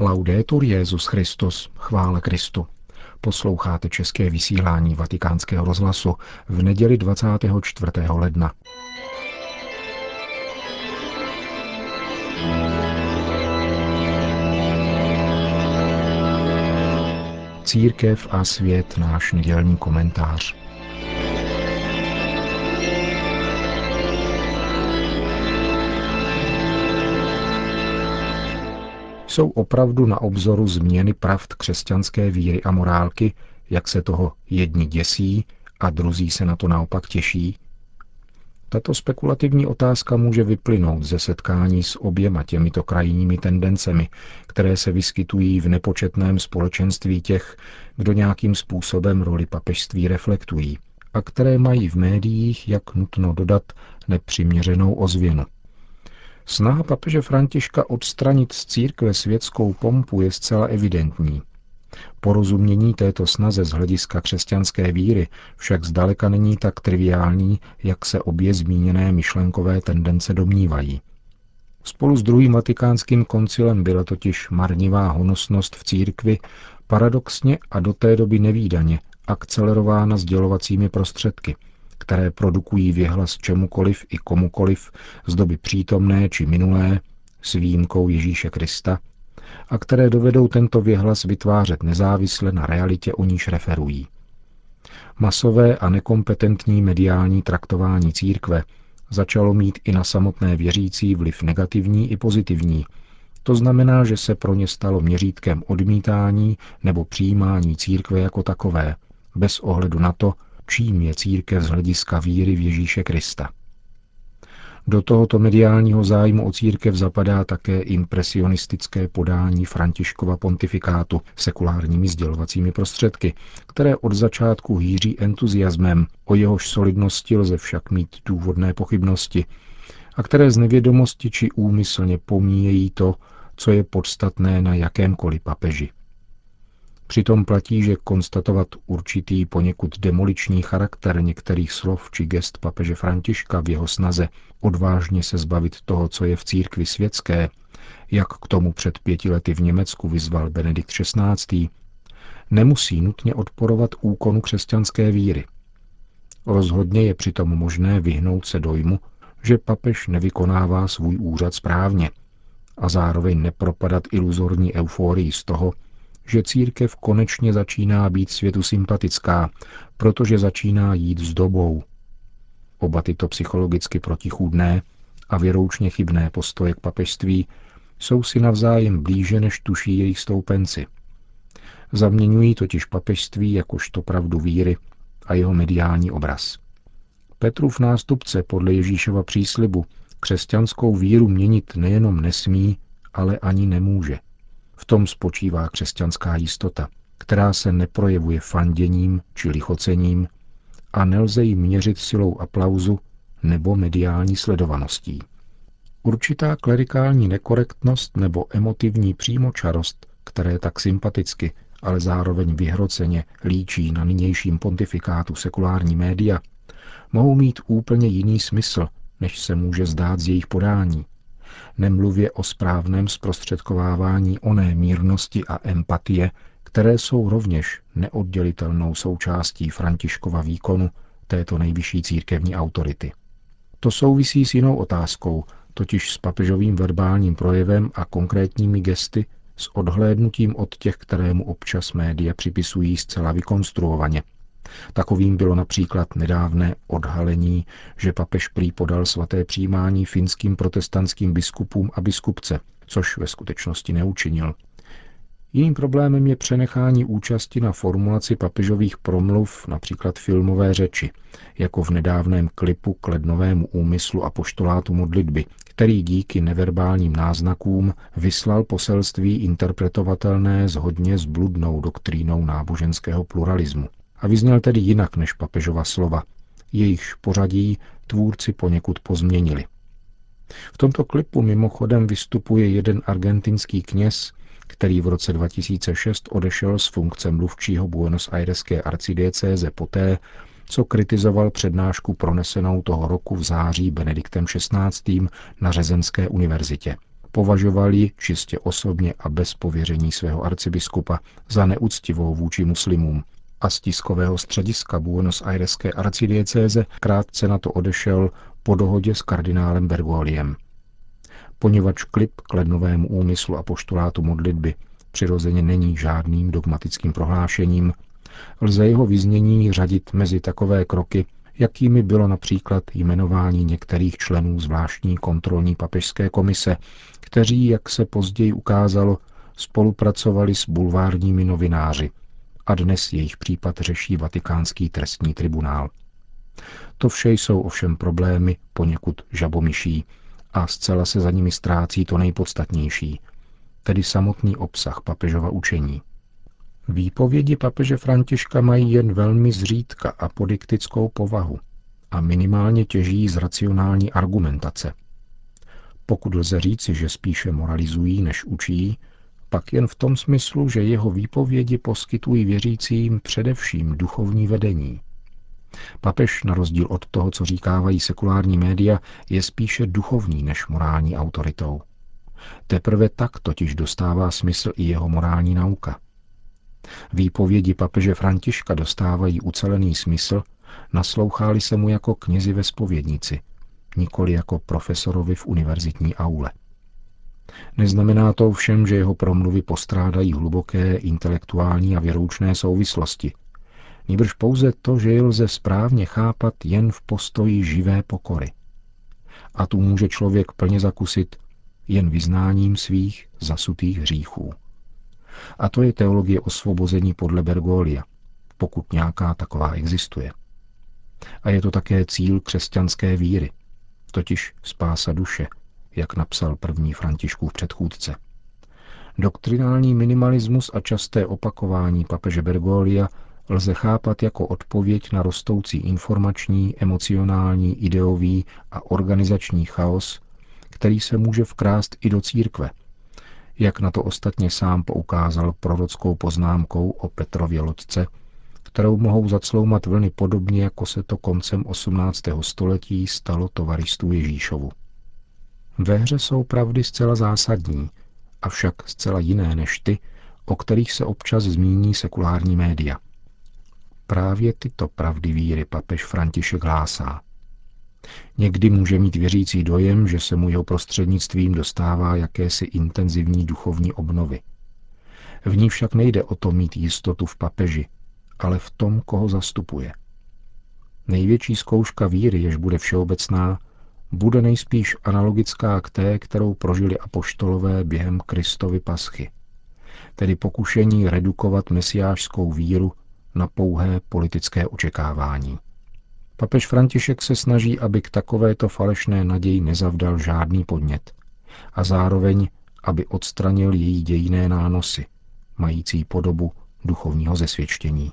Laudetur Jezus Christus, chvála Kristu. Posloucháte české vysílání Vatikánského rozhlasu v neděli 24. ledna. Církev a svět náš nedělní komentář. Jsou opravdu na obzoru změny pravd křesťanské víry a morálky, jak se toho jedni děsí a druzí se na to naopak těší? Tato spekulativní otázka může vyplynout ze setkání s oběma těmito krajními tendencemi, které se vyskytují v nepočetném společenství těch, kdo nějakým způsobem roli papežství reflektují a které mají v médiích, jak nutno dodat, nepřiměřenou ozvěnu. Snaha papeže Františka odstranit z církve světskou pompu je zcela evidentní. Porozumění této snaze z hlediska křesťanské víry však zdaleka není tak triviální, jak se obě zmíněné myšlenkové tendence domnívají. Spolu s druhým vatikánským koncilem byla totiž marnivá honosnost v církvi paradoxně a do té doby nevýdaně akcelerována sdělovacími prostředky – které produkují věhlas čemukoliv i komukoliv z doby přítomné či minulé, s výjimkou Ježíše Krista, a které dovedou tento věhlas vytvářet nezávisle na realitě, o níž referují. Masové a nekompetentní mediální traktování církve začalo mít i na samotné věřící vliv negativní i pozitivní. To znamená, že se pro ně stalo měřítkem odmítání nebo přijímání církve jako takové, bez ohledu na to, čím je církev z hlediska víry v Ježíše Krista. Do tohoto mediálního zájmu o církev zapadá také impresionistické podání Františkova pontifikátu sekulárními sdělovacími prostředky, které od začátku hýří entuziasmem, o jehož solidnosti lze však mít důvodné pochybnosti, a které z nevědomosti či úmyslně pomíjejí to, co je podstatné na jakémkoliv papeži. Přitom platí, že konstatovat určitý poněkud demoliční charakter některých slov či gest papeže Františka v jeho snaze odvážně se zbavit toho, co je v církvi světské, jak k tomu před pěti lety v Německu vyzval Benedikt XVI., nemusí nutně odporovat úkonu křesťanské víry. Rozhodně je přitom možné vyhnout se dojmu, že papež nevykonává svůj úřad správně a zároveň nepropadat iluzorní euforii z toho, že církev konečně začíná být světu sympatická, protože začíná jít s dobou. Oba tyto psychologicky protichůdné a věroučně chybné postoje k papežství jsou si navzájem blíže, než tuší jejich stoupenci. Zaměňují totiž papežství jakožto pravdu víry a jeho mediální obraz. Petrův nástupce podle Ježíšova příslibu křesťanskou víru měnit nejenom nesmí, ale ani nemůže. V tom spočívá křesťanská jistota, která se neprojevuje fanděním či lichocením a nelze ji měřit silou aplauzu nebo mediální sledovaností. Určitá klerikální nekorektnost nebo emotivní přímočarost, které tak sympaticky, ale zároveň vyhroceně líčí na nynějším pontifikátu sekulární média, mohou mít úplně jiný smysl, než se může zdát z jejich podání – nemluvě o správném zprostředkovávání oné mírnosti a empatie, které jsou rovněž neoddělitelnou součástí Františkova výkonu této nejvyšší církevní autority. To souvisí s jinou otázkou, totiž s papežovým verbálním projevem a konkrétními gesty s odhlédnutím od těch, kterému občas média připisují zcela vykonstruovaně – Takovým bylo například nedávné odhalení, že papež prý podal svaté přijímání finským protestantským biskupům a biskupce, což ve skutečnosti neučinil. Jiným problémem je přenechání účasti na formulaci papežových promluv, například filmové řeči, jako v nedávném klipu k lednovému úmyslu a poštolátu modlitby, který díky neverbálním náznakům vyslal poselství interpretovatelné s hodně zbludnou doktrínou náboženského pluralismu a vyzněl tedy jinak než papežova slova. Jejichž pořadí tvůrci poněkud pozměnili. V tomto klipu mimochodem vystupuje jeden argentinský kněz, který v roce 2006 odešel z funkce mluvčího Buenos Aireské arcidiecéze poté, co kritizoval přednášku pronesenou toho roku v září Benediktem XVI. na Řezenské univerzitě. Považoval ji čistě osobně a bez pověření svého arcibiskupa za neúctivou vůči muslimům a z tiskového střediska Buenos Aireské arcidiecéze krátce na to odešel po dohodě s kardinálem Bergoliem. Poněvadž klip k lednovému úmyslu a poštolátu modlitby přirozeně není žádným dogmatickým prohlášením, lze jeho vyznění řadit mezi takové kroky, jakými bylo například jmenování některých členů zvláštní kontrolní papežské komise, kteří, jak se později ukázalo, spolupracovali s bulvárními novináři a dnes jejich případ řeší Vatikánský trestní tribunál. To vše jsou ovšem problémy poněkud žabomyší a zcela se za nimi ztrácí to nejpodstatnější, tedy samotný obsah papežova učení. Výpovědi papeže Františka mají jen velmi zřídka apodiktickou povahu a minimálně těží z racionální argumentace. Pokud lze říci, že spíše moralizují, než učí, pak jen v tom smyslu, že jeho výpovědi poskytují věřícím především duchovní vedení. Papež, na rozdíl od toho, co říkávají sekulární média, je spíše duchovní než morální autoritou. Teprve tak totiž dostává smysl i jeho morální nauka. Výpovědi papeže Františka dostávají ucelený smysl, nasloucháli se mu jako knězi ve spovědnici, nikoli jako profesorovi v univerzitní aule. Neznamená to všem, že jeho promluvy postrádají hluboké intelektuální a věroučné souvislosti. Nýbrž pouze to, že je lze správně chápat jen v postoji živé pokory. A tu může člověk plně zakusit jen vyznáním svých zasutých hříchů. A to je teologie osvobození podle Bergolia, pokud nějaká taková existuje. A je to také cíl křesťanské víry, totiž spása duše, jak napsal první Františkův předchůdce. Doktrinální minimalismus a časté opakování papeže Bergolia lze chápat jako odpověď na rostoucí informační, emocionální, ideový a organizační chaos, který se může vkrást i do církve, jak na to ostatně sám poukázal prorockou poznámkou o Petrově loďce, kterou mohou zacloumat vlny podobně, jako se to koncem 18. století stalo tovaristů Ježíšovu. Ve hře jsou pravdy zcela zásadní, avšak zcela jiné než ty, o kterých se občas zmíní sekulární média. Právě tyto pravdy víry papež František hlásá. Někdy může mít věřící dojem, že se mu jeho prostřednictvím dostává jakési intenzivní duchovní obnovy. V ní však nejde o to mít jistotu v papeži, ale v tom, koho zastupuje. Největší zkouška víry, jež bude všeobecná, bude nejspíš analogická k té, kterou prožili apoštolové během Kristovy paschy, tedy pokušení redukovat mesiářskou víru na pouhé politické očekávání. Papež František se snaží, aby k takovéto falešné naději nezavdal žádný podnět a zároveň, aby odstranil její dějiné nánosy, mající podobu duchovního zesvědčení.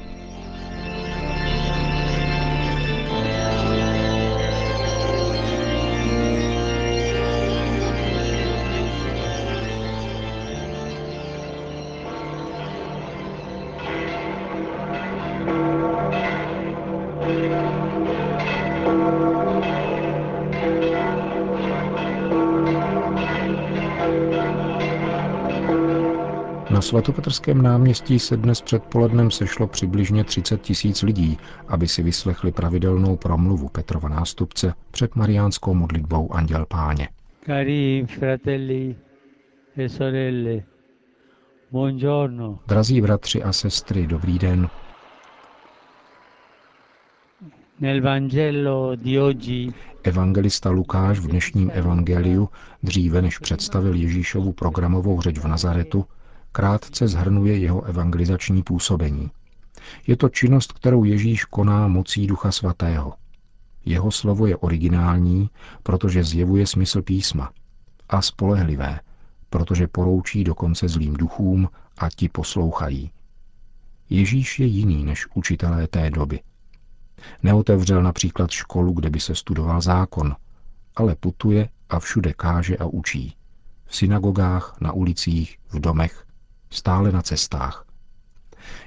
Na svatopetrském náměstí se dnes předpolednem sešlo přibližně 30 tisíc lidí, aby si vyslechli pravidelnou promluvu Petrova nástupce před mariánskou modlitbou Anděl Páně. Cari fratelli e sorelle, buongiorno. Drazí bratři a sestry, dobrý den. Nel Vangelo di oggi Evangelista Lukáš v dnešním evangeliu, dříve než představil Ježíšovu programovou řeč v Nazaretu, krátce zhrnuje jeho evangelizační působení. Je to činnost, kterou Ježíš koná mocí Ducha Svatého. Jeho slovo je originální, protože zjevuje smysl písma a spolehlivé, protože poroučí dokonce zlým duchům a ti poslouchají. Ježíš je jiný než učitelé té doby. Neotevřel například školu, kde by se studoval zákon, ale putuje a všude káže a učí. V synagogách, na ulicích, v domech stále na cestách.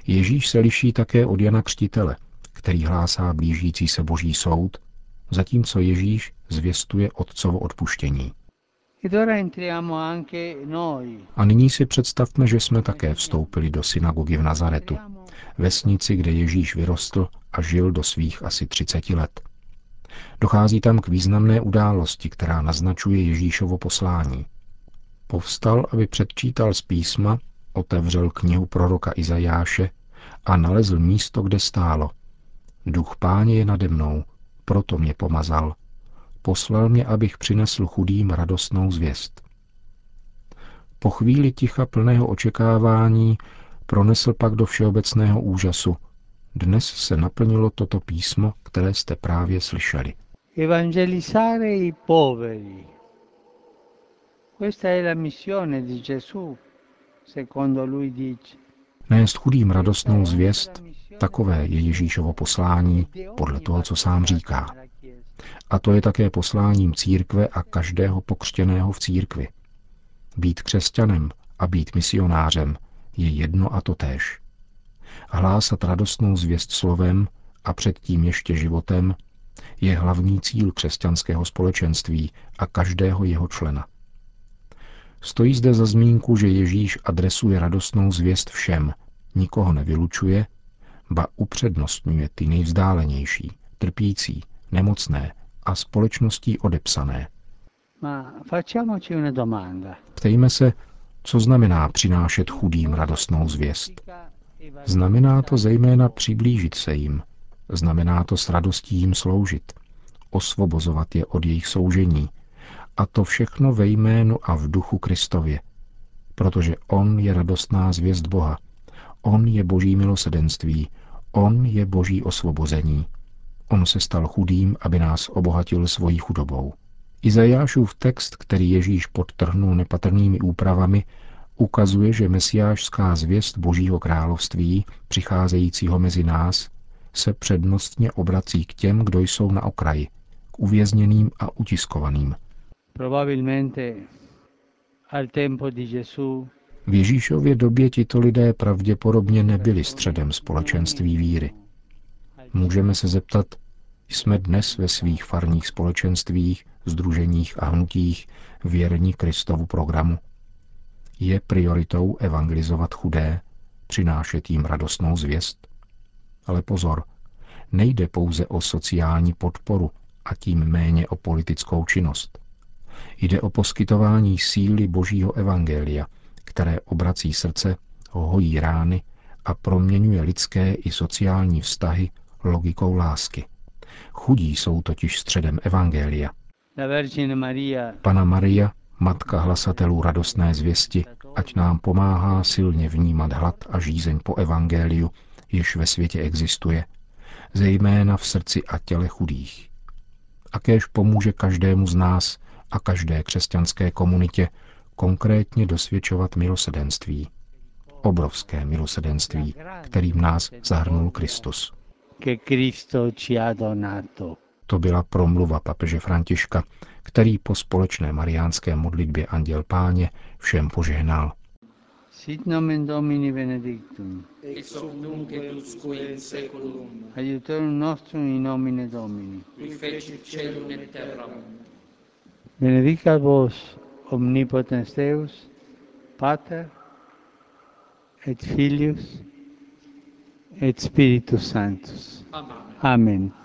Ježíš se liší také od Jana Křtitele, který hlásá blížící se boží soud, zatímco Ježíš zvěstuje otcovo odpuštění. A nyní si představme, že jsme také vstoupili do synagogy v Nazaretu, vesnici, kde Ježíš vyrostl a žil do svých asi 30 let. Dochází tam k významné události, která naznačuje Ježíšovo poslání. Povstal, aby předčítal z písma, otevřel knihu proroka Izajáše a nalezl místo, kde stálo. Duch páně je nade mnou, proto mě pomazal. Poslal mě, abych přinesl chudým radostnou zvěst. Po chvíli ticha plného očekávání pronesl pak do všeobecného úžasu. Dnes se naplnilo toto písmo, které jste právě slyšeli. Evangelizzare i poveri. Questa è la missione di Gesù. Nést chudým radostnou zvěst, takové je Ježíšovo poslání, podle toho, co sám říká. A to je také posláním církve a každého pokřtěného v církvi. Být křesťanem a být misionářem je jedno a to též. Hlásat radostnou zvěst slovem a předtím ještě životem je hlavní cíl křesťanského společenství a každého jeho člena. Stojí zde za zmínku, že Ježíš adresuje radostnou zvěst všem, nikoho nevylučuje, ba upřednostňuje ty nejvzdálenější, trpící, nemocné a společností odepsané. Ptejme se, co znamená přinášet chudým radostnou zvěst. Znamená to zejména přiblížit se jim. Znamená to s radostí jim sloužit. Osvobozovat je od jejich soužení. A to všechno ve jménu a v duchu Kristově. Protože On je radostná zvěst Boha. On je boží milosedenství. On je boží osvobození. On se stal chudým, aby nás obohatil svojí chudobou. Izajášův text, který Ježíš podtrhnul nepatrnými úpravami, ukazuje, že mesiášská zvěst Božího království, přicházejícího mezi nás, se přednostně obrací k těm, kdo jsou na okraji, k uvězněným a utiskovaným. V Ježíšově době tito lidé pravděpodobně nebyli středem společenství víry. Můžeme se zeptat, jsme dnes ve svých farních společenstvích, združeních a hnutích věrní Kristovu programu. Je prioritou evangelizovat chudé, přinášet jim radostnou zvěst? Ale pozor, nejde pouze o sociální podporu a tím méně o politickou činnost. Jde o poskytování síly Božího evangelia, které obrací srdce, hojí rány a proměňuje lidské i sociální vztahy logikou lásky. Chudí jsou totiž středem evangelia. Pana Maria, matka hlasatelů radostné zvěsti, ať nám pomáhá silně vnímat hlad a žízeň po evangeliu, jež ve světě existuje, zejména v srdci a těle chudých. A kéž pomůže každému z nás a každé křesťanské komunitě konkrétně dosvědčovat milosedenství. Obrovské milosedenství, kterým nás zahrnul Kristus. To byla promluva papeže Františka, který po společné mariánské modlitbě Anděl Páně všem požehnal. Sit nomen Domini benedictum. Ex hoc nunc et usque in seculum. Aiutorium nostrum in nomine Domini. Qui fecit celum et terram. Benedicat vos omnipotens Deus, Pater et Filius et Spiritus Sanctus. Amen. Amen.